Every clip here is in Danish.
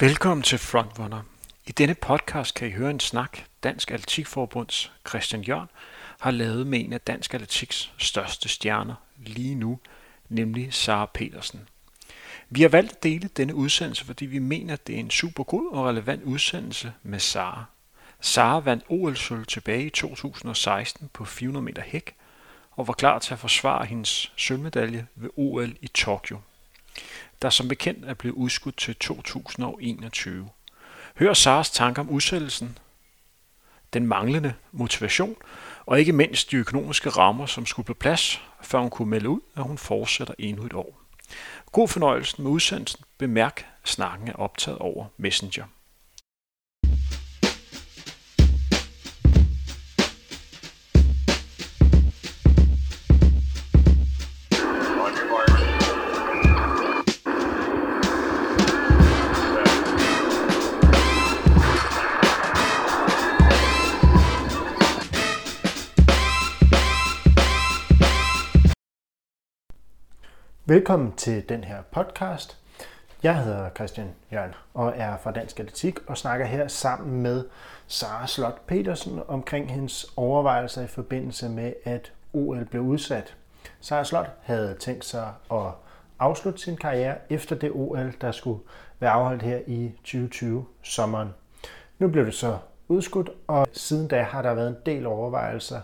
Velkommen til Frontrunner. I denne podcast kan I høre en snak, Dansk Atletikforbunds Christian Jørn har lavet med en af Dansk Atletiks største stjerner lige nu, nemlig Sara Petersen. Vi har valgt at dele denne udsendelse, fordi vi mener, at det er en super god og relevant udsendelse med Sara. Sara vandt OL-sølv tilbage i 2016 på 400 meter hæk og var klar til at forsvare hendes sølvmedalje ved OL i Tokyo, der som bekendt er blevet udskudt til 2021. Hør Saras tanker om udsættelsen, den manglende motivation og ikke mindst de økonomiske rammer, som skulle på plads, før hun kunne melde ud, at hun fortsætter endnu et år. God fornøjelse med udsendelsen. Bemærk, snakken er optaget over Messenger. Velkommen til den her podcast. Jeg hedder Christian Jørgen og er fra Dansk Atletik og snakker her sammen med Sara Slot Petersen omkring hendes overvejelser i forbindelse med, at OL blev udsat. Sara Slot havde tænkt sig at afslutte sin karriere efter det OL, der skulle være afholdt her i 2020 sommeren. Nu blev det så udskudt, og siden da har der været en del overvejelser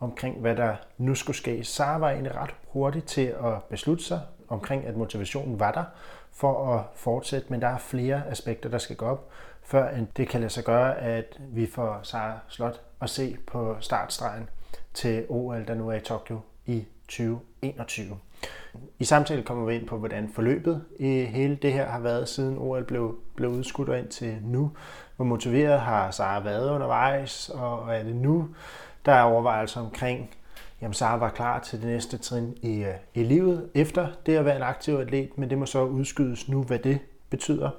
omkring, hvad der nu skulle ske. Sara var egentlig ret hurtig til at beslutte sig omkring, at motivationen var der for at fortsætte, men der er flere aspekter, der skal gå op, før det kan lade sig gøre, at vi får Sara Slot at se på startstregen til OL, der nu er i Tokyo i 2021. I samtalen kommer vi ind på, hvordan forløbet i hele det her har været, siden OL blev, blev udskudt og ind til nu. Hvor motiveret har Sara været undervejs, og er det nu, der er overvejelser omkring, jamen Sara var klar til det næste trin i, øh, i livet efter det at være en aktiv atlet, men det må så udskydes nu, hvad det betyder.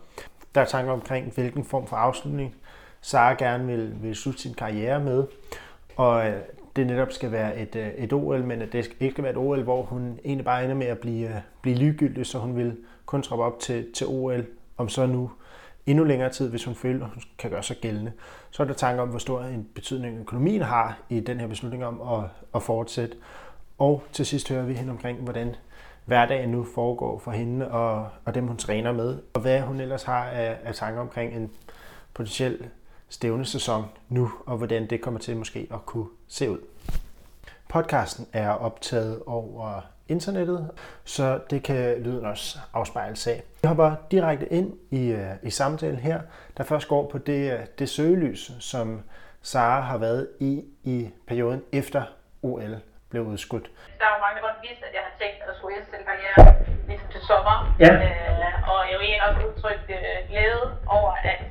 Der er tanker omkring, hvilken form for afslutning Sara gerne vil, vil slutte sin karriere med, og øh, det netop skal være et, øh, et OL, men at det ikke skal være et OL, hvor hun egentlig bare ender med at blive, blive ligegyldig, så hun vil kun troppe op til, til OL, om så nu endnu længere tid, hvis hun føler, at hun kan gøre sig gældende. Så er der tanker om, hvor stor en betydning økonomien har i den her beslutning om at, at fortsætte. Og til sidst hører vi hende omkring, hvordan hverdagen nu foregår for hende og, og dem, hun træner med, og hvad hun ellers har af, af tanker omkring en potentiel stævnesæson nu, og hvordan det kommer til måske at kunne se ud. Podcasten er optaget over internettet, så det kan lyden også afspejle sig. Vi hopper direkte ind i, øh, i samtalen her, der først går på det, øh, det søgelys, som Sara har været i i perioden efter OL blev udskudt. Der er jo mange, der godt vidste, at jeg har tænkt at skulle indstille karriere ligesom til sommer. Ja. Øh, og jeg vil egentlig også udtrykke øh, glæde over, at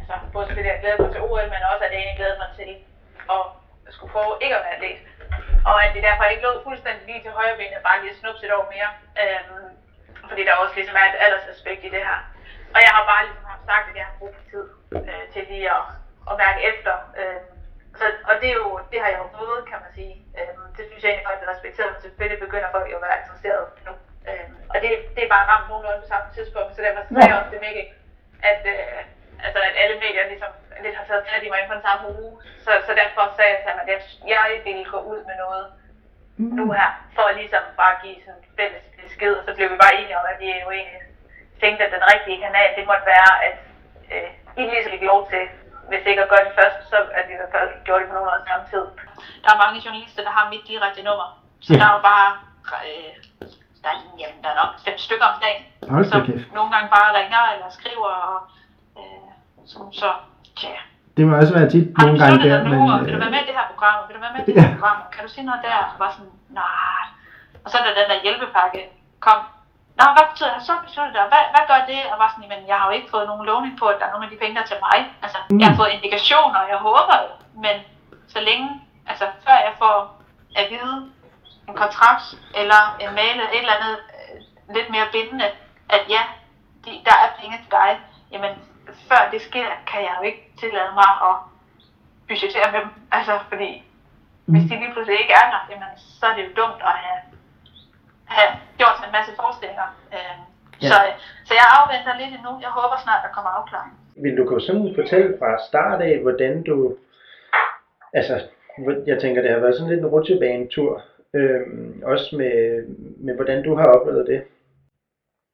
altså, både det der glæde mig til OL, men også at jeg egentlig glæder mig til at skulle få ikke at være atlet. Og at det derfor ikke lå fuldstændig lige til højre benet, bare lige snups et år mere. Øhm, fordi der også ligesom er et aldersaspekt i det her. Og jeg har bare ligesom haft sagt, at jeg har brugt tid øh, til lige at, at mærke efter. Øh, så, og det, er jo, det har jeg jo fået, kan man sige. Øh, det synes jeg egentlig faktisk er respekteret, men selvfølgelig begynder folk jo at være interesseret nu. Øh, og det, det er bare ramt nogenlunde på samme tidspunkt, så derfor sagde jeg også til Mikkel, at, øh, altså, at alle medier ligesom lidt har taget fat i mig inden for den samme uge. Så, så derfor sagde jeg til ham, at jeg, jeg ville gå ud med noget mm. nu her, for at ligesom bare give sådan en fælles besked, og så blev vi bare enige om, at vi jo egentlig tænkte, at den rigtige kanal, det måtte være, at øh, I ligesom fik lov til, hvis ikke at gøre det først, så at vi i hvert fald gjorde det på nogen samme tid. Der er mange journalister, der har mit direkte nummer, så der er jo bare, øh, der, er, jamen, der er nok fem stykker om dagen, Hold som nogle gange bare ringer eller skriver, og øh, som så, tja, Det må også være tit du nogle gange der, men... nu, og vil du være med i det her program, vil du være med i det her program, kan du sige noget der? Og så var sådan, nej. Og så da den der hjælpepakke kom, Nå, hvad betyder det? Så besluttet det, og hvad, hvad gør det? Og var sådan, men jeg har jo ikke fået nogen lovning på, at der er nogen af de penge, der er til mig. Altså, mm. jeg har fået indikationer, og jeg håber men så længe, altså før jeg får at vide en kontrakt, eller en mail, et eller andet øh, lidt mere bindende, at ja, de, der er penge til dig, jamen før det sker, kan jeg jo ikke tillade mig at budgettere med dem. Altså, fordi hvis de lige pludselig ikke er der, jamen, så er det jo dumt at have, have gjort en masse forestillinger. Øh, Ja. Så, så jeg afventer lidt endnu. Jeg håber snart, der kommer afklaring. Vil du kunne sådan fortælle fra start af, hvordan du... Altså, jeg tænker, det har været sådan lidt en rutsjebanetur. Øhm, også med, med, hvordan du har oplevet det.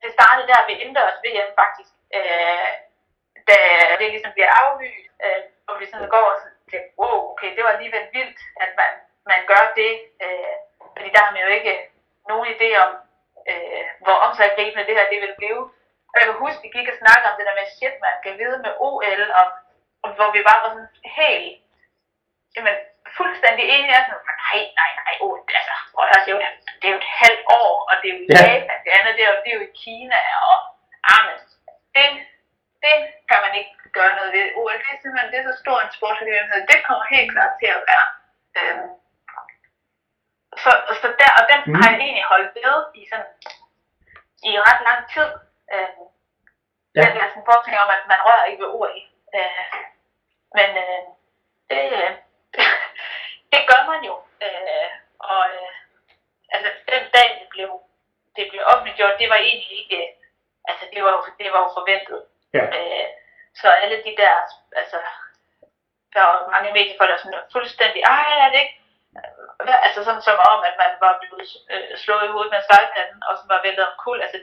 Det startede der ved indendørs VM faktisk. Øh, da det ligesom bliver aflyst, øh, og vi sådan går og tænker, wow, okay, det var alligevel vildt, at man, man gør det. Øh, fordi der har man jo ikke nogen idé om, øh, hvor omsaggribende det her det vil blive. Og jeg kan huske, vi gik og snakkede om det der med, shit, man kan vide med OL, og, og hvor vi bare var sådan helt, jamen, fuldstændig enige, altså, nej, nej, nej, oh, altså, prøv at høre, det er, jo, det er jo et halvt år, og det er jo i ja. Japan, det andet, det er jo, det er jo i Kina, og, amen, det, det kan man ikke gøre noget ved. OL, det er simpelthen, det er så stor en sportsbegivenhed, det kommer helt klart til at være, øhm, så, så der, og den mm. har jeg egentlig holdt ved i sådan, i ret lang tid. Øh, ja. Den der sådan forestilling om, at man rører ikke ved OL. Øh, men øh, det, øh, det gør man jo. Øh, og øh, altså den dag, det blev, det blev offentliggjort, det var egentlig ikke, altså det var det var jo forventet. Ja. Øh, så alle de der, altså, der var mange medier for der sådan fuldstændig, ej, er det ikke, altså sådan som om, at man var blevet øh, slået i hovedet med en og som var væltet om kul, altså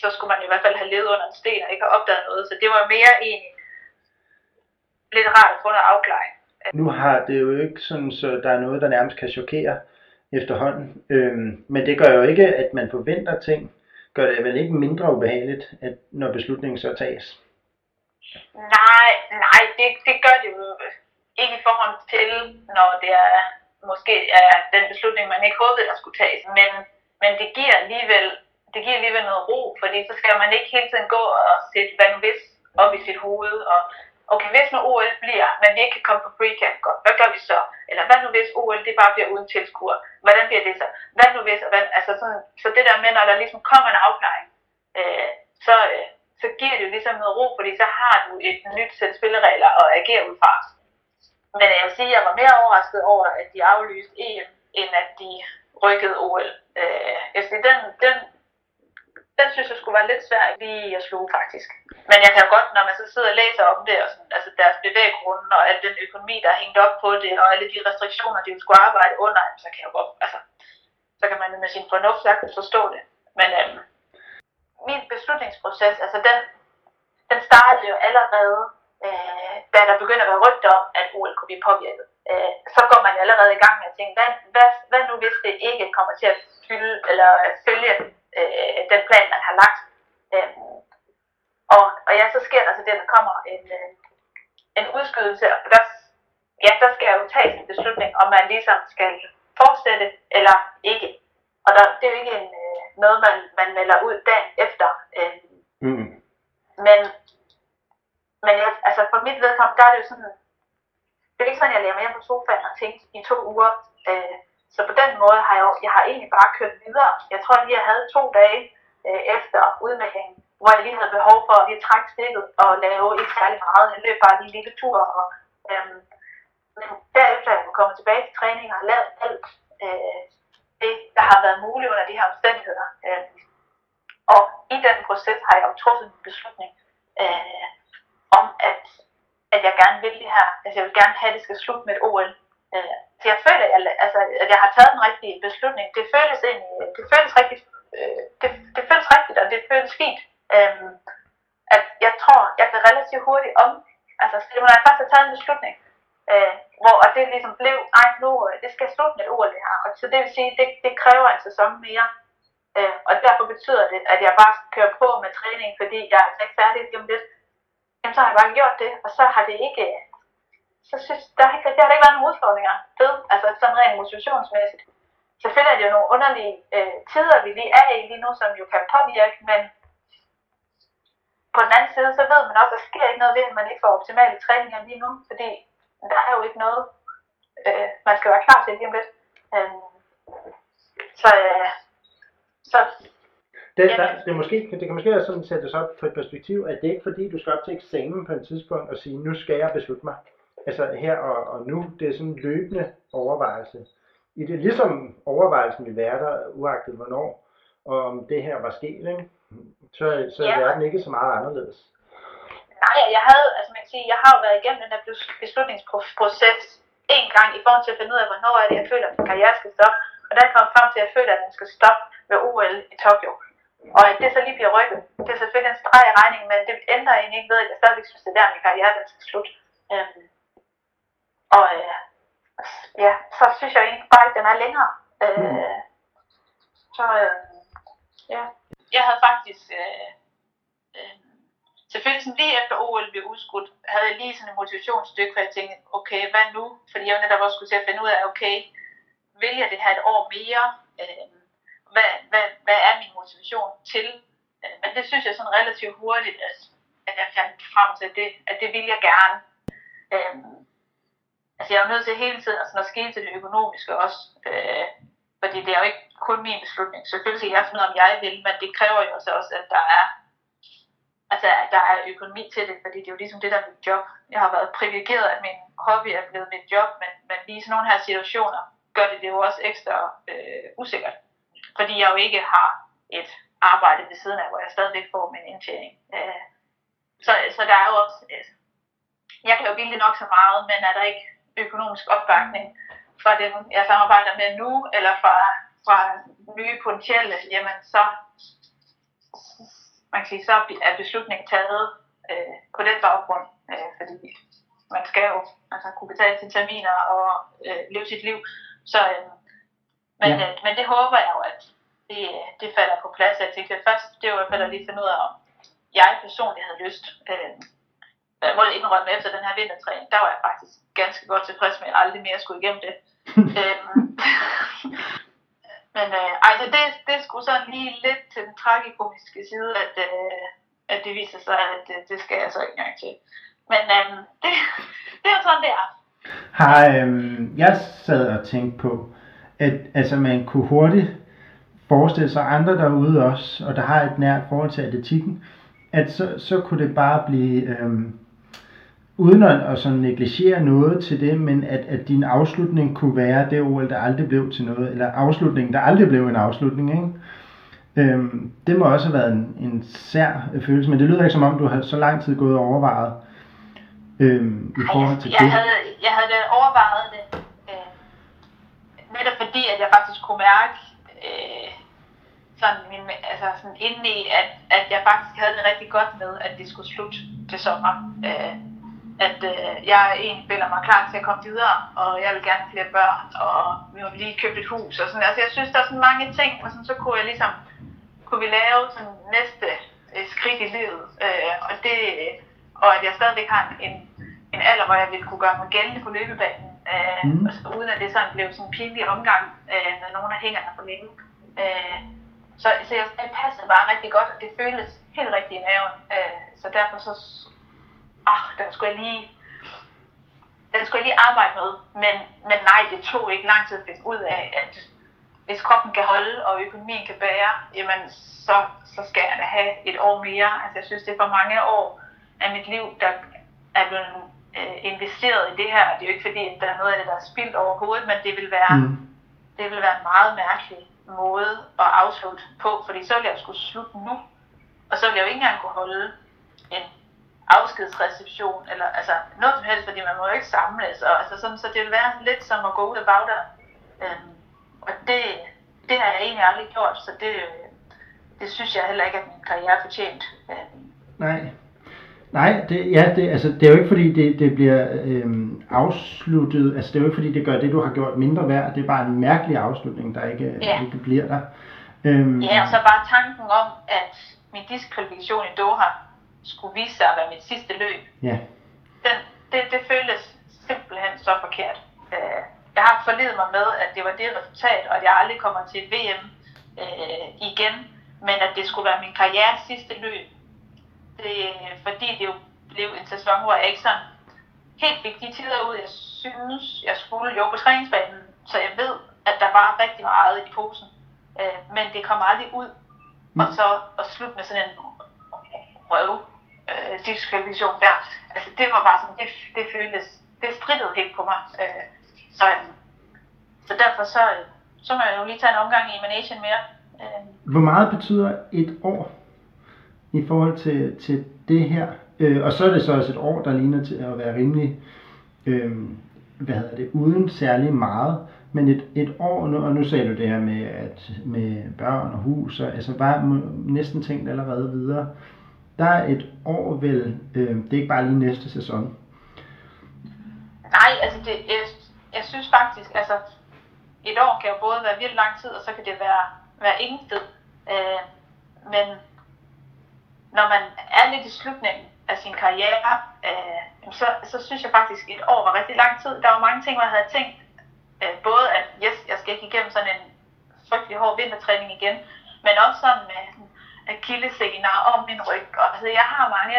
så skulle man i hvert fald have levet under en sten og ikke have opdaget noget. Så det var mere egentlig lidt rart at få noget afklaring. Nu har det jo ikke sådan, så der er noget, der nærmest kan chokere efterhånden. Øhm, men det gør jo ikke, at man forventer ting. Gør det vel ikke mindre ubehageligt, at, når beslutningen så tages? Nej, nej, det, det gør det jo ikke i forhold til, når det er måske er den beslutning, man ikke håbede, der skulle tages. Men, men det giver alligevel det giver alligevel noget ro, fordi så skal man ikke hele tiden gå og sætte hvad nu hvis op i sit hoved, og okay, hvis nu OL bliver, men vi ikke kan komme på pre-camp, godt, hvad gør vi så? Eller hvad nu hvis OL det bare bliver uden tilskuer? Hvordan bliver det så? Hvad nu hvis, hvad, altså sådan, så det der med, når der ligesom kommer en afklaring, øh, så, øh, så giver det jo ligesom noget ro, fordi så har du et nyt sæt spilleregler at agere ud fra. Men jeg vil sige, at jeg var mere overrasket over, at de aflyste EM, end at de rykkede OL. Øh, jeg siger, den, den, den synes jeg skulle være lidt svær lige at sluge faktisk. Men jeg kan godt, når man så sidder og læser om det, og sådan, altså deres bevæggrunde og al den økonomi, der er hængt op på det, og alle de restriktioner, de skulle arbejde under, så kan jeg jo godt, altså, så kan man med sin fornuft sagtens forstå det. Men øhm, min beslutningsproces, altså den, den startede jo allerede øh, da der begynder at være rygter om, at OL kunne blive påvirket, øh, så går man allerede i gang med at tænke, hvad, hvad, hvad nu hvis det ikke kommer til at fylde eller følge øh, den plan, man har lagt. Øh, og, og ja, så sker der så det, at der kommer en, øh, en udskydelse, og der, ja, der skal jo tages en beslutning, om man ligesom skal fortsætte eller ikke. Og der, det er jo ikke en, øh, noget, man, man melder ud dagen efter. Øh, mm. Men men jeg, altså for mit vedkommende, der er det jo sådan, det er ikke sådan, jeg lærer mig hjem på sofaen og tænkt i to uger. Øh, så på den måde har jeg, jeg har egentlig bare kørt videre. Jeg tror lige, jeg havde to dage øh, efter udmeldingen, hvor jeg lige havde behov for at lige trække stikket og lave ikke særlig meget. Jeg løb bare lige en lille tur. Og, øhm, men derefter er jeg kommet tilbage til træning og har lavet alt øh, det, der har været muligt under de her omstændigheder. Øh, og i den proces har jeg jo truffet en beslutning. Øh, om, at, at jeg gerne vil det her. Altså jeg vil gerne have, at det skal slutte med et OL. Øh, så jeg føler, at jeg, altså, at jeg har taget den rigtige beslutning. Det føles egentlig, det føles rigtigt, øh, det, det føles rigtigt, og det føles fint. Øhm, at jeg tror, jeg blev relativt hurtigt om, altså når jeg faktisk har taget en beslutning, øh, hvor og det ligesom blev, ej nu, øh, det skal slutte med et ord det her. Og så det vil sige, det, det kræver en sæson mere. Øh, og derfor betyder det, at jeg bare kører på med træning, fordi jeg er ikke færdig lige om lidt jamen så har jeg bare gjort det, og så har det ikke, øh, så synes, der, har ikke, der har ikke været nogen udfordringer ved, altså sådan rent motivationsmæssigt. Selvfølgelig er det jo nogle underlige øh, tider, vi lige er i lige nu, som jo kan påvirke, men på den anden side, så ved man også, at der sker ikke noget ved, at man ikke får optimale træninger lige nu, fordi der er jo ikke noget, øh, man skal være klar til lige om lidt. Øh, så, øh, så det, der, det, er måske, det kan måske også sådan sættes op på et perspektiv, at det ikke fordi, du skal op til eksamen på et tidspunkt og sige, nu skal jeg beslutte mig. Altså her og, og nu, det er sådan en løbende overvejelse. I det, ligesom overvejelsen vil være der, uagtet hvornår, og om det her var sket. Ikke? Så, så er Ja. verden ikke så meget anderledes. Nej, jeg havde, altså man kan sige, jeg har jo været igennem den her bes- beslutningsproces en gang i forhold til at finde ud af, hvornår er det, jeg føler, at min karriere skal stoppe. Og der kom frem til, at jeg føler, at den skal stoppe ved OL i Tokyo. Og at det så lige bliver rykket. Det er selvfølgelig en streg i regningen, men det ændrer egentlig ikke ved, at jeg stadigvæk synes, det er der, min karriere den skal slutte. Øhm, og øh, ja, så synes jeg egentlig bare ikke, den er længere. Øh, så øh, ja. Jeg havde faktisk øh, øh, selvfølgelig lige efter OL blev udskudt, havde jeg lige sådan et motivationsstykke, hvor jeg tænkte, okay, hvad nu? Fordi jeg netop også skulle til at finde ud af, okay, vil jeg det her et år mere? Øh, hvad, hvad, hvad er min motivation til? Øh, men det synes jeg sådan relativt hurtigt, at, at jeg fandt frem til, at det, at det vil jeg gerne. Øh, altså jeg er jo nødt til hele tiden altså, at skille til det økonomiske også. Øh, fordi det er jo ikke kun min beslutning. Selvfølgelig skal jeg finde ud af, om jeg vil, men det kræver jo så også, at der er altså, at der er økonomi til det, fordi det er jo ligesom det, der er mit job. Jeg har været privilegeret, at min hobby er blevet mit job, men, men lige i sådan nogle her situationer gør det det jo også ekstra øh, usikkert. Fordi jeg jo ikke har et arbejde ved siden af, hvor jeg stadigvæk får min indtjening. Øh, så, så der er jo også, øh, jeg kan jo ville nok så meget, men er der ikke økonomisk opbakning fra dem, jeg samarbejder med nu, eller fra, fra nye potentielle, jamen så, man kan sige, så er beslutningen taget øh, på den baggrund, øh, fordi man skal jo altså, kunne betale sine terminer og øh, leve sit liv. Så, øh, men, Ja. øh, men det håber jeg jo, at det, det falder på plads. Jeg tænkte først, det var i hvert fald at lige finde ud af, om jeg personligt havde lyst. Øh, jeg må indrømme, efter den her vintertræning, der var jeg faktisk ganske godt tilfreds med, at jeg aldrig mere skulle igennem det. øhm, men øh, altså det, det skulle sådan lige lidt til den tragikomiske side, at, øh, at det viser sig, at øh, det skal jeg så ikke engang til. Men øh, det, det er jo sådan, det er. Har, øhm, jeg sad og tænkte på, at altså, man kunne hurtigt forestille sig andre derude også, og der har et nært forhold til atletikken, at så, så kunne det bare blive, øhm, uden at, at sådan negligere noget til det, men at, at din afslutning kunne være det OL, der aldrig blev til noget, eller afslutningen, der aldrig blev en afslutning, ikke? Øhm, det må også have været en, en sær følelse, men det lyder ikke som om, du har så lang tid gået og overvejet øhm, i forhold til jeg, det. jeg, havde, jeg havde overvejet det, øh, netop fordi, at jeg faktisk kunne mærke, øh, sådan, min, altså sådan indeni, at, at jeg faktisk havde det rigtig godt med, at det skulle slutte til sommer. Øh, at øh, jeg egentlig føler mig klar til at komme videre, og jeg vil gerne flere børn, og vi har lige købt et hus, og sådan. Altså, jeg synes, der er sådan mange ting, og sådan, så kunne jeg ligesom, kunne vi lave sådan næste øh, skridt i livet, øh, og det, og at jeg stadigvæk har en, en alder, hvor jeg ville kunne gøre mig gældende på løbebanen, øh, Mm. altså, uden at det sådan blev sådan en pinlig omgang øh, med nogen af hængerne for længe. Øh, så, så jeg, det passede bare rigtig godt, og det føltes helt rigtigt i maven. Øh, så derfor så, ah, den skulle jeg lige, den skulle jeg lige arbejde med. Men, men nej, det tog ikke lang tid at finde ud af, at hvis kroppen kan holde, og økonomien kan bære, jamen så, så skal jeg da have et år mere. Altså jeg synes, det er for mange år af mit liv, der er blevet øh, investeret i det her. Det er jo ikke fordi, at der er noget af det, der er spildt overhovedet, men det vil være, mm. Det vil være en meget mærkelig måde at afslutte på, fordi så vil jeg skulle slutte nu, og så vil jeg jo ikke engang kunne holde en afskedsreception, eller altså noget som helst, fordi man må jo ikke samles, og altså sådan, så det vil være lidt som at gå ud af bagdøren. Øhm, og det, det har jeg egentlig aldrig gjort, så det, det synes jeg heller ikke, at min karriere er fortjent. Øhm, Nej. Nej, det, ja, det, altså, det er jo ikke fordi, det, det bliver øhm, afsluttet, altså det er jo ikke fordi, det gør det, du har gjort mindre værd, det er bare en mærkelig afslutning, der ikke, Ja. ikke bliver der. Øhm, Ja, og så bare tanken om, at min diskvalifikation i Doha skulle vise sig at være mit sidste løb. ja. Den, det, det føltes simpelthen så forkert. Øh, jeg har forledet mig med, at det var det resultat, og at jeg aldrig kommer til et VM øh, igen, men at det skulle være min karrieres sidste løb. Det, fordi det jo blev en sæson, hvor jeg ikke sådan helt fik de tider ud, jeg synes, jeg skulle jo på træningsbanen, så jeg ved, at der var rigtig meget i posen. Øh, men det kom aldrig ud. Og så at slutte med sådan en røv øh, diskvalifikation der. Altså det var bare sådan, det, det føltes, det strittede helt på mig. Øh, så, øh, så derfor så, øh, så må jeg jo lige tage en omgang i Manation mere. Øh, Hvor meget betyder et år i forhold til, til det her. Øh, og så er det så også et år, der ligner til at være rimelig, øh, hvad hedder det, uden særlig meget. Men et, et år, nu, og nu sagde du det her med, at med børn og hus, og, altså bare næsten tænkt allerede videre. Der er et år vel, øh, det er ikke bare lige næste sæson. Nej, altså det, jeg, jeg synes faktisk, altså et år kan jo både være virkelig lang tid, og så kan det være, være ingen tid. Øh, men når man er lidt i slutningen af sin karriere, øh, så, så synes jeg faktisk, at et år var rigtig lang tid. Der var mange ting, hvor jeg havde tænkt, øh, både at yes, jeg skal ikke igennem sådan en frygtelig hård vintertræning igen, men også sådan med akillessener om min ryg. Og, altså, jeg har mange,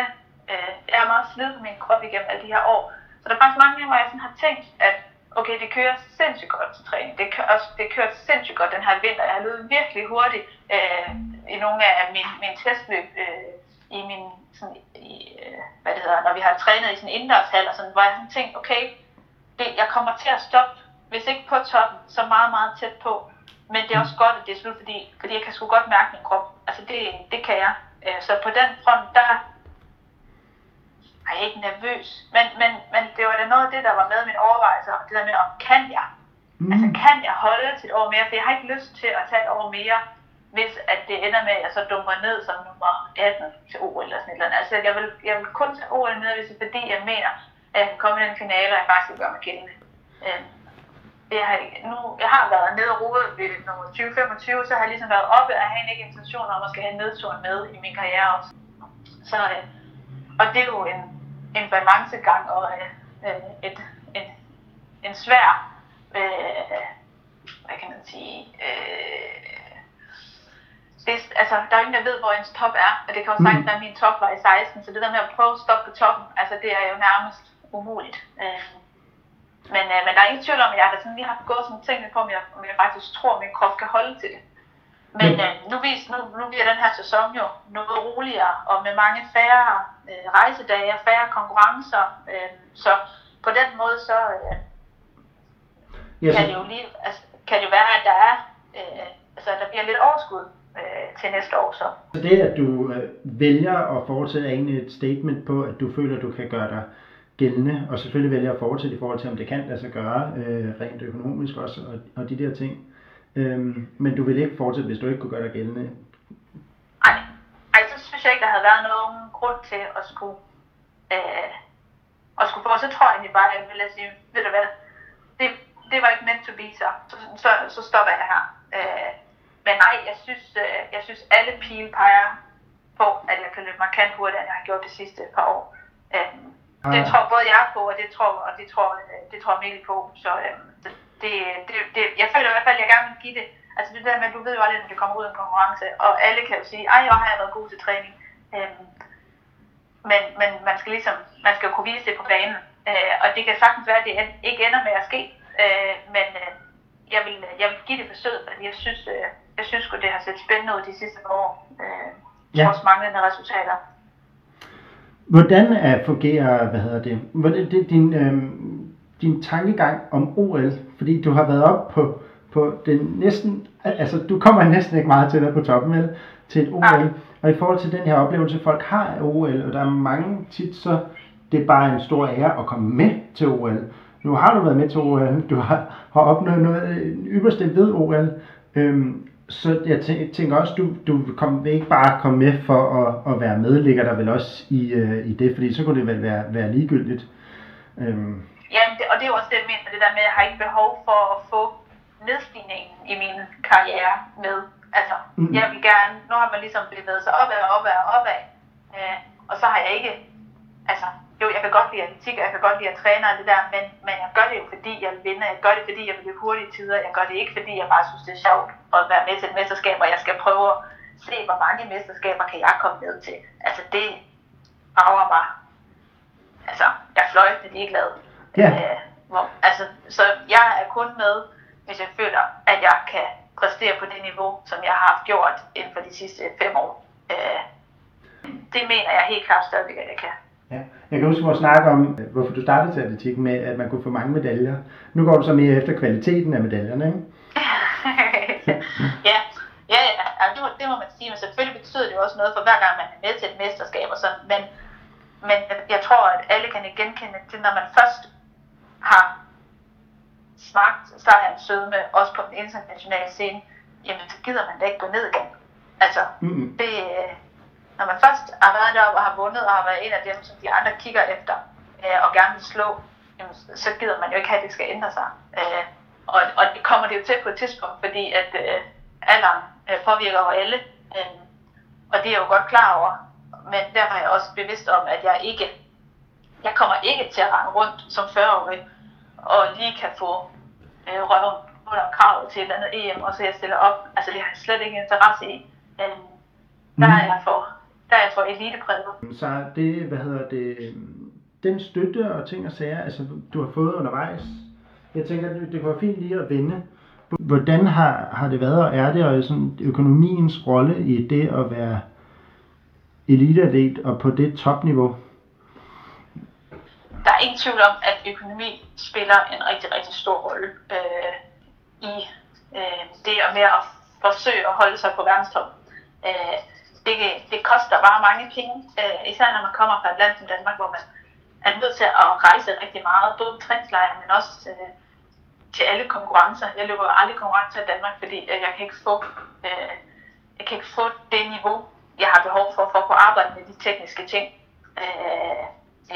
øh, jeg er meget slidt på min krop igennem alle de her år. Så der er faktisk mange af mig, jeg sådan har tænkt, at okay, det kører sindssygt godt til træning. Det, kører, også, det kører sindssygt godt den her vinter. Jeg har løbet virkelig hurtigt øh, i nogle af mine, mine testløb øh, i min, sådan, i, øh, hvad det hedder, når vi har trænet i sådan en indendørshal, og sådan, hvor jeg sådan tænkt, okay, det, jeg kommer til at stoppe, hvis ikke på toppen, så meget, meget tæt på. Men det er også godt, at det er slut, fordi, fordi jeg kan sgu godt mærke min krop. Altså det, det kan jeg. Øh, så på den front, der er jeg ikke nervøs. Men, men, men det var da noget af det, der var med i mine overvejelser. Det der med, om kan jeg? Mm. Altså kan jeg holde til et år mere? For jeg har ikke lyst til at tage et år mere, hvis at det ender med, at jeg så dummer ned som nummer 18 til OL eller sådan et eller andet. Altså jeg vil, jeg vil kun tage OL med, hvis det er fordi, jeg mener, at jeg kan komme i den finale, og jeg faktisk vil gøre mig gældende. Jeg har, nu, jeg har været nede og rode ved nummer 2025, så har jeg ligesom været oppe og have en ikke intention om at skal have nedturen med i min karriere også. Så, øh, og det er jo en, en balancegang og øh, et, en, en svær, øh, hvad kan man sige, øh, det, altså, der er ingen, der ved, hvor ens top er, og det kan også sagtens mm. være, at min top var i 16, så det der med at prøve at stoppe på toppen, altså det er jo nærmest umuligt. Øh, men, øh, men der er ingen tvivl om, at jeg har sådan lige har gået sådan tænkt på, om jeg, om jeg faktisk tror, at min krop kan holde til det. Men øh, nu, vis, nu, nu bliver den her sæson jo noget roligere, og med mange færre øh, rejsedage og færre konkurrencer. Øh, så på den måde, så øh, yes. kan, det jo lige, altså, kan det jo være, at der er, øh, altså, der bliver lidt overskud øh, til næste år. Så. så det, at du øh, vælger at er egentlig et statement på, at du føler, at du kan gøre dig gældende, og selvfølgelig vælger at fortsætte i forhold til, om det kan lade sig gøre, øh, rent økonomisk også, og, og de der ting. Øhm, men du vil ikke fortsætte, hvis du ikke kunne gøre dig gældende? Nej, Ej, så synes jeg ikke, der havde været nogen grund til at skulle, øh, at skulle få. Så tror jeg egentlig bare, at jeg ville sige, ved du hvad, det, det var ikke meant to be, så, så, så, så stopper jeg her. Øh, men nej, jeg synes, øh, jeg synes alle pile peger på, at jeg kan løbe markant hurtigere, end jeg har gjort de sidste par år. Øh, det tror både jeg på, og det tror, og det tror, det tror Mikkel på. Så øh, det, det, det, jeg føler i hvert fald, at jeg gerne vil give det. Altså det der med, at du ved jo aldrig, når det kommer ud af en konkurrence, og alle kan jo sige, ej, jeg har jeg været god til træning. Øhm, men, men man skal ligesom, man skal jo kunne vise det på banen. Øh, og det kan sagtens være, at det ikke ender med at ske. Øh, men øh, jeg, vil, jeg vil give det forsøg, fordi jeg synes, øh, jeg synes det har set spændende ud de sidste år. Øh, ja. Trods manglende resultater. Hvordan er, fungerer, hvad hedder det, hvordan, det din, øh, din tankegang om OL, fordi du har været op på, på den næsten, altså du kommer næsten ikke meget til at på toppen, vel, til et OL, og i forhold til den her oplevelse, folk har af OL, og der er mange tit, så det er bare en stor ære at komme med til OL. Nu har du været med til OL, du har, har opnået noget ypperste ved OL, øhm, så jeg tænker også, du, du kom, ikke bare komme med for at, at være med, ligger der vel også i, uh, i det, fordi så kunne det vel være, være ligegyldigt. Øhm. Ja, det, og det er jo også det, jeg mener, det der med, at jeg har ikke behov for at få nedstigningen i min karriere med. Altså, mm. jeg vil gerne, nu har man ligesom bevæget sig opad og opad og opad, øh, og så har jeg ikke, altså, jo, jeg kan godt lide atletik, og jeg kan godt lide at træne og det der, men, men jeg gør det jo, fordi jeg vil vinde. Jeg gør det, fordi jeg vil løbe hurtige tider. Jeg gør det ikke, fordi jeg bare synes, det er sjovt at være med til et mesterskab, og jeg skal prøve at se, hvor mange mesterskaber kan jeg komme ned til. Altså, det rager mig. Altså, jeg er fløjtende ligeglad. Ja. Øh, hvor, altså, så jeg er kun med, hvis jeg føler, at jeg kan præstere på det niveau, som jeg har gjort inden for de sidste fem år. Øh, det mener jeg helt klart stadigvæk, at jeg kan. Jeg kan huske vores snak om, hvorfor du startede til atletik med, at man kunne få mange medaljer. Nu går du så mere efter kvaliteten af medaljerne, ikke? ja, ja, ja. altså, det, må, det må man sige, men selvfølgelig betyder det jo også noget for hver gang man er med til et mesterskab og sådan, men, men jeg tror, at alle kan genkende til, når man først har smagt sejrens sødme, også på den internationale scene, jamen så gider man da ikke gå ned igen. Altså, mm-hmm. det, når man først har været deroppe og har vundet og har været en af dem, som de andre kigger efter øh, og gerne vil slå, jamen, så gider man jo ikke have, at det skal ændre sig. Øh, og, og det kommer det jo til på et tidspunkt, fordi at øh, alderen øh, påvirker jo alle. Øh, og det er jeg jo godt klar over. Men derfor er jeg også bevidst om, at jeg ikke jeg kommer ikke til at rende rundt som 40-årig og lige kan få øh, røven under kravet til et eller andet EM, og så jeg stiller op. Altså det har jeg slet ikke interesse i. Øh, der er jeg for, der er jeg for elitepræget. Så det, hvad hedder det, den støtte og ting og sager, altså du har fået undervejs, jeg tænker, det, det kunne være fint lige at vende. Hvordan har, har det været, og er det, og sådan økonomiens rolle i det at være eliteatlet og på det topniveau? Der er ingen tvivl om, at økonomi spiller en rigtig, rigtig stor rolle øh, i øh, det og med at forsøge at holde sig på verdenstop. Øh, det, det koster bare mange penge, øh, især når man kommer fra et land som Danmark, hvor man er nødt til at rejse rigtig meget, både på træningslejre, men også øh, til alle konkurrencer. Jeg løber aldrig konkurrencer i Danmark, fordi øh, jeg kan ikke få, øh, jeg kan ikke få det niveau, jeg har behov for, for at kunne arbejde med de tekniske ting. Øh,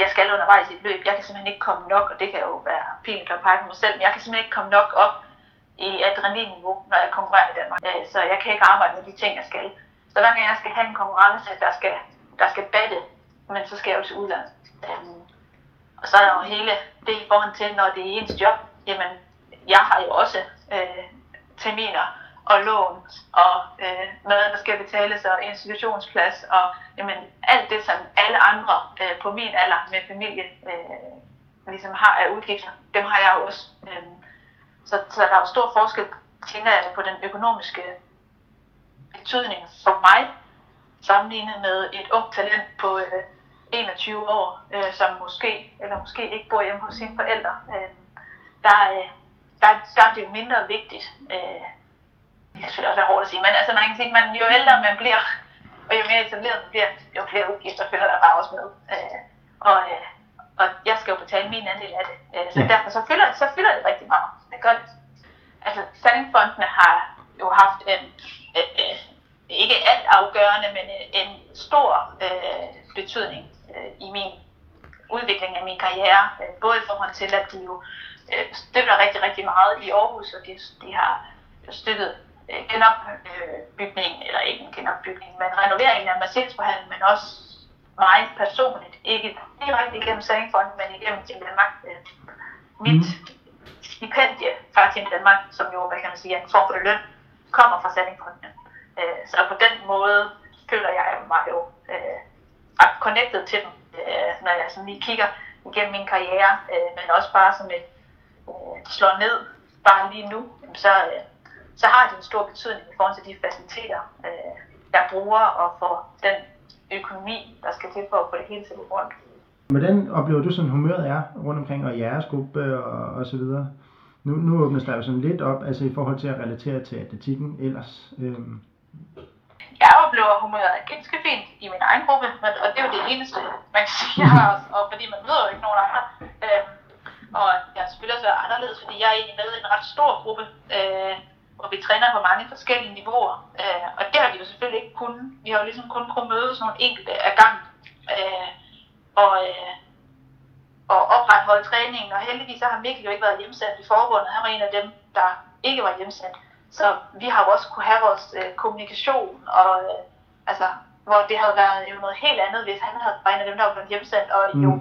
jeg skal undervejs i et løb. Jeg kan simpelthen ikke komme nok, og det kan jo være pil og pege på mig selv, men jeg kan simpelthen ikke komme nok op i adrenalinniveau, når jeg konkurrerer i Danmark. Øh, så jeg kan ikke arbejde med de ting, jeg skal. Så hver gang jeg skal have en konkurrence, der skal, der skal batte, men så skal jeg jo til udlandet. Og så er der jo hele det i forhold til, når det er ens job, jamen jeg har jo også øh, terminer og lån og øh, mad, der skal betales og institutionsplads og jamen, alt det, som alle andre øh, på min alder med familie øh, ligesom har af udgifter, dem har jeg også. Øh, så, så der er jo stor forskel, tænker jeg, på den økonomiske betydning for mig, sammenlignet med et ungt talent på øh, 21 år, øh, som måske eller måske ikke bor hjemme hos sine forældre. Øh, der, øh, der, der er det jo mindre vigtigt. Øh, det kan selvfølgelig også hårdt at sige, men altså, man kan sige, man, jo ældre man bliver, og jo mere etableret man bliver, jo flere udgifter følger der bare også med. Øh, og, øh, og jeg skal jo betale min andel af det. Øh, så ja. derfor så fylder, så fylder det rigtig meget. Det gør det. Altså, Sandingfondene har jo haft en, øh, øh, ikke alt afgørende, men en stor øh, betydning øh, i min udvikling af min karriere. Øh, både i forhold til, at de jo øh, støtter rigtig, rigtig meget i Aarhus, og de, de har støttet øh, genopbygning, øh, eller ikke en genopbygning, men renoveringen af Mercedes-forhandlen, men også mig personligt, ikke direkte igennem Sandingfonden, men igennem Team Danmark. Øh, mit mm. stipendie fra Team Danmark, som jo, hvad kan man sige, er en form for løn, kommer fra Sandingfonden. Øh, så på den måde føler jeg mig jo øh, ret connected til dem, øh, når jeg sådan lige kigger igennem min karriere, øh, men også bare som et øh, slår ned, bare lige nu, så, øh, så har det en stor betydning i forhold til de faciliteter, øh, jeg bruger, og for den økonomi, der skal til for at få det hele til at rundt. Hvordan oplever du sådan humøret er rundt omkring, og jeres gruppe og, og så videre? Nu, nu åbnes der jo sådan lidt op, altså i forhold til at relatere til atletikken ellers. Øhm, jeg oplever humøret ganske fint i min egen gruppe, men, og det er jo det eneste, man kan sige, jeg har, og fordi man møder jo ikke nogen andre. Øhm, og jeg har selvfølgelig også været anderledes, fordi jeg er egentlig med i en ret stor gruppe, øh, hvor vi træner på mange forskellige niveauer. Øh, og det har vi jo selvfølgelig ikke kun. Vi har jo ligesom kun kunnet mødes nogle enkelte af gangen. Øh, og, øh, og opretholde træningen, og heldigvis så har Mikkel jo ikke været hjemsendt i forbundet. Han var en af dem, der ikke var hjemsendt. Så vi har jo også kunne have vores øh, kommunikation, og øh, altså, hvor det havde været jo noget helt andet, hvis han havde været en af dem, der var blevet hjemsendt, og mm. jo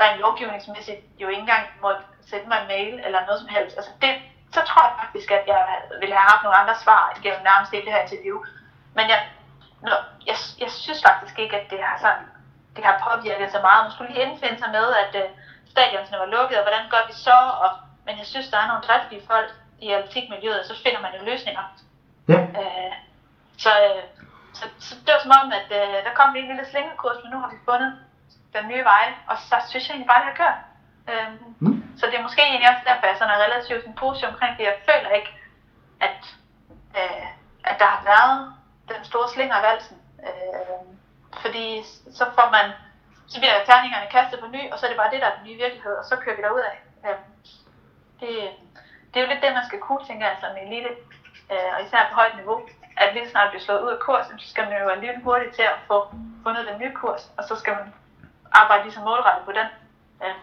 rent lovgivningsmæssigt jo ikke engang måtte sende mig en mail eller noget som helst. Altså det, så tror jeg faktisk, at jeg ville have haft nogle andre svar gennem nærmest det her interview. Men jeg, nå, jeg, jeg synes faktisk ikke, at det har sådan, det har påvirket så meget. Man skulle lige indfinde sig med, at øh, stadionsene var lukket, og hvordan gør vi så? Og, men jeg synes, der er nogle driftige folk, i atletikmiljøet, så finder man jo løsninger. Ja. Øh, så, øh, så, så det var som om, at øh, der kom lige en lille slingekurs, men nu har vi fundet den nye vej, og så synes jeg egentlig bare, det har kørt. Øh, mm. Så det er måske egentlig også derfor, jeg sådan er relativt sådan positiv omkring det. Jeg føler ikke, at, øh, at der har været den store slinger af valsen. Øh, fordi så får man, så bliver terningerne kastet på ny, og så er det bare det, der er den nye virkelighed, og så kører vi derud af. Øh, det, det er jo lidt det, man skal kunne, tænker jeg, som elite, øh, og især på højt niveau, at lige snart bliver slået ud af kurs, så skal man jo være lidt hurtigt til at få fundet den nye kurs, og så skal man arbejde ligesom målrettet på den. Øh,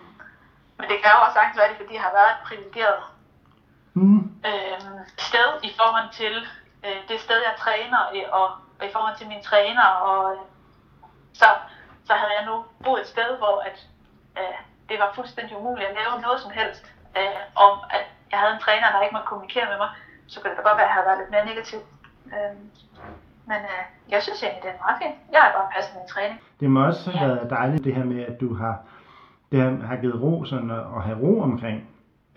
men det kan jo også sagtens være det, fordi jeg har været et privilegeret mm. øh, sted i forhold til øh, det sted, jeg træner, og, og i forhold til mine træner. Og, øh, så, så havde jeg nu boet et sted, hvor at, øh, det var fuldstændig umuligt at lave noget som helst. Øh, om at jeg havde en træner, der ikke måtte kommunikere med mig, så kunne det da godt være, at jeg havde været lidt mere negativ. Øh, men øh, jeg synes egentlig, det er meget fint. Jeg har bare passet min træning. Det må også have ja. været dejligt, det her med, at du har, det har givet ro sådan, at have ro omkring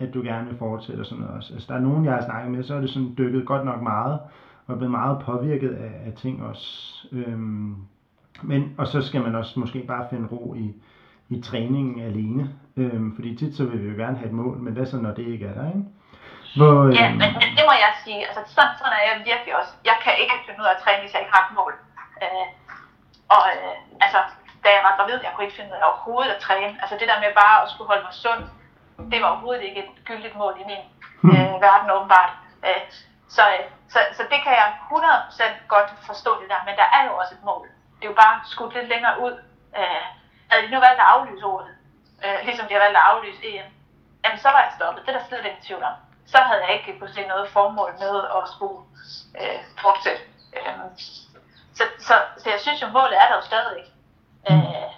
at du gerne vil fortsætte og sådan noget også. Altså, der er nogen, jeg har snakket med, så er det sådan dykket godt nok meget, og er blevet meget påvirket af, af ting også. Øhm, men, og så skal man også måske bare finde ro i, i træningen alene. Øhm, fordi tit så vil vi jo gerne have et mål, men hvad så når det ikke er der, ikke? Hvor, øhm... Ja, men, men det må jeg sige. Altså, sådan, sådan er jeg virkelig også. Jeg kan ikke finde ud af at træne, hvis jeg ikke har et mål. Øh, og øh, altså, da jeg var gravid, jeg kunne ikke finde ud af overhovedet at træne. Altså det der med bare at skulle holde mig sund, det var overhovedet ikke et gyldigt mål i min hmm. øh, verden åbenbart. Øh, så, så, så det kan jeg 100% godt forstå det der, men der er jo også et mål. Det er jo bare skudt lidt længere ud. Øh, havde de nu valgt at aflyse ordet, øh, ligesom de har valgt at aflyse EM, jamen så var jeg stoppet. Det er der slet ingen tvivl om. Så havde jeg ikke kunne se noget formål med at skulle øh, fortsætte. Øh, så, så, så jeg synes jo, målet er der jo stadig. Øh,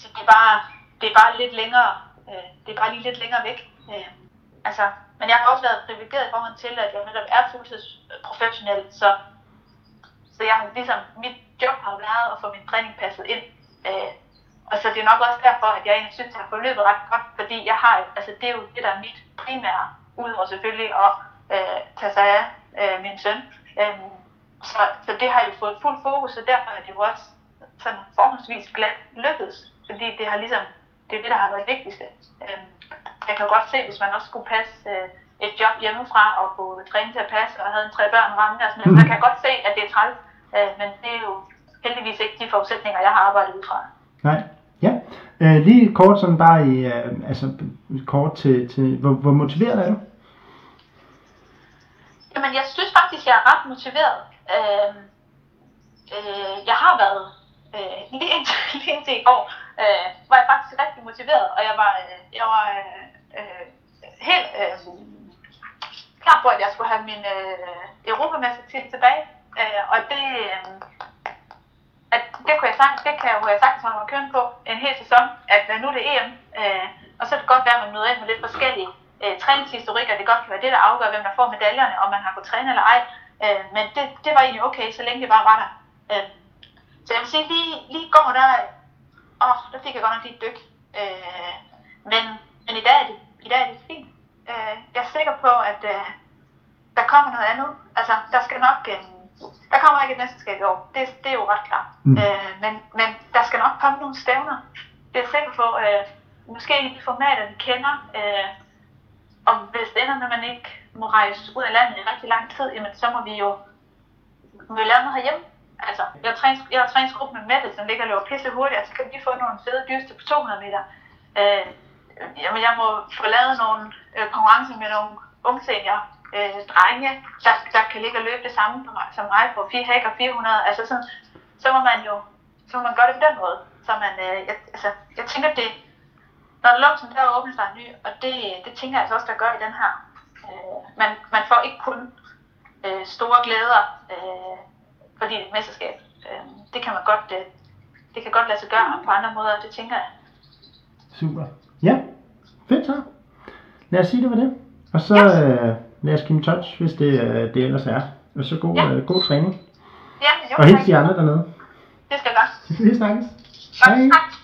så det er bare, det er bare lidt længere Øh, det er bare lige lidt længere væk. Øh, altså, men jeg har også været privilegeret i forhold til, at jeg netop er fuldtidsprofessionel, så, så jeg har ligesom, mit job har været at få min træning passet ind. Øh, og så det er nok også derfor, at jeg egentlig synes, at jeg har forløbet ret godt, fordi jeg har, altså det er jo det, der er mit primære, udover selvfølgelig at øh, tage sig af øh, min søn. Øh, så, så det har jo fået fuld fokus, og derfor er det jo også sådan forholdsvis glat lykkedes, fordi det har ligesom det er det, der har været vigtigste. Øhm, jeg kan godt se, hvis man også skulle passe øh, et job hjemmefra og få træning til at passe, og havde en tre børn ramme og sådan noget, så kan jeg godt se, at det er træls. Øh, men det er jo heldigvis ikke de forudsætninger, jeg har arbejdet ud fra. Nej, ja. Øh, lige kort sådan bare i, øh, altså kort til, til hvor, hvor motiveret er du? Jamen, jeg synes faktisk, jeg er ret motiveret. Øh, øh, jeg har været øh, lige, indtil, lige indtil i går, øh, var jeg faktisk rigtig motiveret, og jeg var, øh, jeg var øh, helt øh, klar på, at jeg skulle have min øh, europamester tilbage. Øh, og det, øh, at det kunne jeg sagtens, det kan jeg, jeg sagtens holde mig kørende på en hel sæson, at nu er det EM, øh, og så er det godt være, at man møder ind med lidt forskellige øh, træningshistorikker, det godt kan være det, der afgør, hvem der får medaljerne, om man har kunnet træne eller ej. Øh, men det, det var egentlig okay, så længe det bare var der. Øh, så jeg vil sige, lige, lige går der, åh, oh, der fik jeg godt nok lige et dyk. Øh, men, men i dag er det, i dag er det fint. Øh, jeg er sikker på, at øh, der kommer noget andet. Altså, der skal nok, øh, der kommer ikke et mesterskab i år. Det, det er jo ret klart. Mm. Øh, men, men der skal nok komme nogle stævner. Det er jeg sikker på. Øh, måske i de formater, vi kender. Øh, og hvis det ender, når man ikke må rejse ud af landet i rigtig lang tid, jamen, så må vi jo må vi lave noget herhjemme. Altså, jeg har trænet, jeg har træningsgruppe med Mette, som ligger og løber pisse hurtigt, og så kan vi få nogle fede dyste på 200 meter. Øh, jamen, jeg må få lavet nogle øh, konkurrencer med nogle unge senior, øh, drenge, der, der kan ligge og løbe det samme som mig på 4 hæk og 400. Altså sådan, så må man jo så må man gøre det på den måde. Så man, øh, jeg, altså, jeg tænker, det, når Lumsen der åbner sig ny, og det, det tænker jeg altså også, der gør i den her. Øh, man, man får ikke kun øh, store glæder øh, fordi det er et mesterskab. Øh, det kan man godt, øh, det kan godt lade sig gøre på andre måder, det tænker jeg. Super. Ja, fedt så. Lad os sige det var det. Og så ja. øh, lad os give en touch, hvis det, øh, det ellers er. Og så god, ja. øh, god træning. Ja, jo, og hils de andre dernede. Det skal jeg gøre. Vi snakkes. Godt, Hej. Tak.